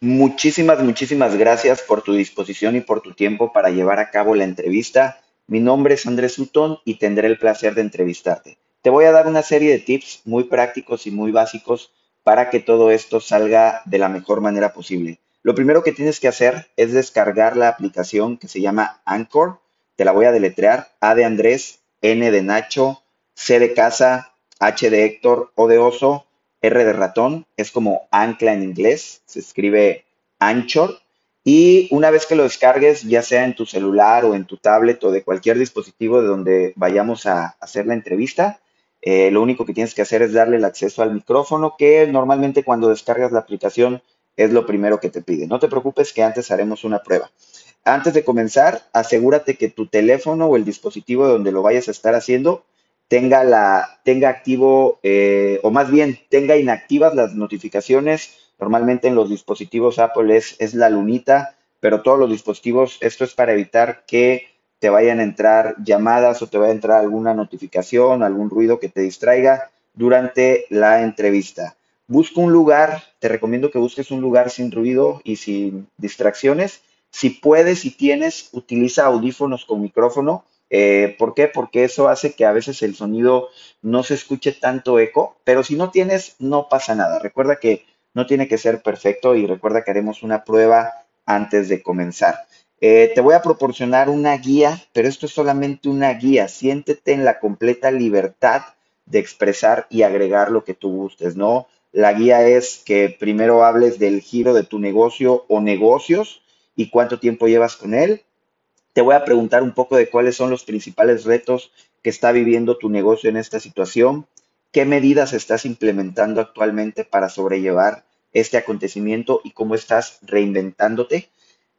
Muchísimas, muchísimas gracias por tu disposición y por tu tiempo para llevar a cabo la entrevista. Mi nombre es Andrés Sutton y tendré el placer de entrevistarte. Te voy a dar una serie de tips muy prácticos y muy básicos para que todo esto salga de la mejor manera posible. Lo primero que tienes que hacer es descargar la aplicación que se llama Anchor. Te la voy a deletrear. A de Andrés, N de Nacho, C de casa, H de Héctor, O de oso, R de ratón. Es como ancla en inglés. Se escribe Anchor. Y una vez que lo descargues, ya sea en tu celular o en tu tablet o de cualquier dispositivo de donde vayamos a hacer la entrevista, eh, lo único que tienes que hacer es darle el acceso al micrófono, que normalmente cuando descargas la aplicación es lo primero que te pide. No te preocupes que antes haremos una prueba. Antes de comenzar, asegúrate que tu teléfono o el dispositivo donde lo vayas a estar haciendo tenga, la, tenga activo, eh, o más bien tenga inactivas las notificaciones. Normalmente en los dispositivos Apple es, es la lunita, pero todos los dispositivos, esto es para evitar que te vayan a entrar llamadas o te vaya a entrar alguna notificación, algún ruido que te distraiga durante la entrevista. Busca un lugar, te recomiendo que busques un lugar sin ruido y sin distracciones. Si puedes y tienes, utiliza audífonos con micrófono. Eh, ¿Por qué? Porque eso hace que a veces el sonido no se escuche tanto eco, pero si no tienes, no pasa nada. Recuerda que no tiene que ser perfecto y recuerda que haremos una prueba antes de comenzar. Eh, te voy a proporcionar una guía, pero esto es solamente una guía. Siéntete en la completa libertad de expresar y agregar lo que tú gustes, ¿no? La guía es que primero hables del giro de tu negocio o negocios y cuánto tiempo llevas con él. Te voy a preguntar un poco de cuáles son los principales retos que está viviendo tu negocio en esta situación, qué medidas estás implementando actualmente para sobrellevar este acontecimiento y cómo estás reinventándote.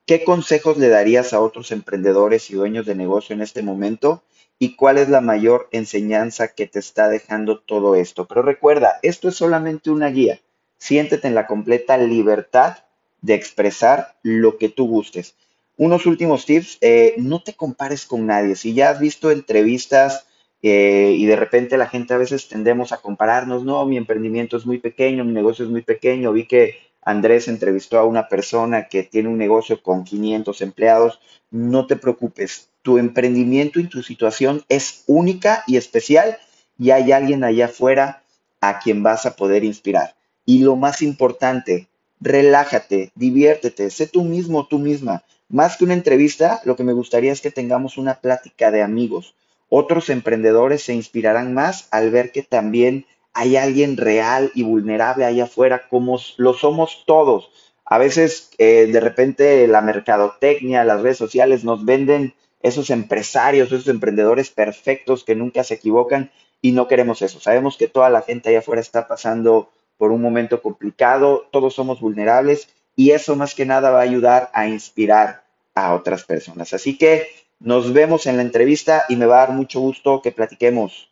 ¿Qué consejos le darías a otros emprendedores y dueños de negocio en este momento? ¿Y cuál es la mayor enseñanza que te está dejando todo esto? Pero recuerda, esto es solamente una guía. Siéntete en la completa libertad de expresar lo que tú gustes. Unos últimos tips, eh, no te compares con nadie. Si ya has visto entrevistas eh, y de repente la gente a veces tendemos a compararnos, no, mi emprendimiento es muy pequeño, mi negocio es muy pequeño, vi que Andrés entrevistó a una persona que tiene un negocio con 500 empleados. No te preocupes, tu emprendimiento y tu situación es única y especial y hay alguien allá afuera a quien vas a poder inspirar. Y lo más importante, relájate, diviértete, sé tú mismo, tú misma. Más que una entrevista, lo que me gustaría es que tengamos una plática de amigos. Otros emprendedores se inspirarán más al ver que también hay alguien real y vulnerable allá afuera, como lo somos todos. A veces, eh, de repente, la mercadotecnia, las redes sociales nos venden esos empresarios, esos emprendedores perfectos que nunca se equivocan y no queremos eso. Sabemos que toda la gente allá afuera está pasando por un momento complicado, todos somos vulnerables y eso más que nada va a ayudar a inspirar a otras personas. Así que nos vemos en la entrevista y me va a dar mucho gusto que platiquemos.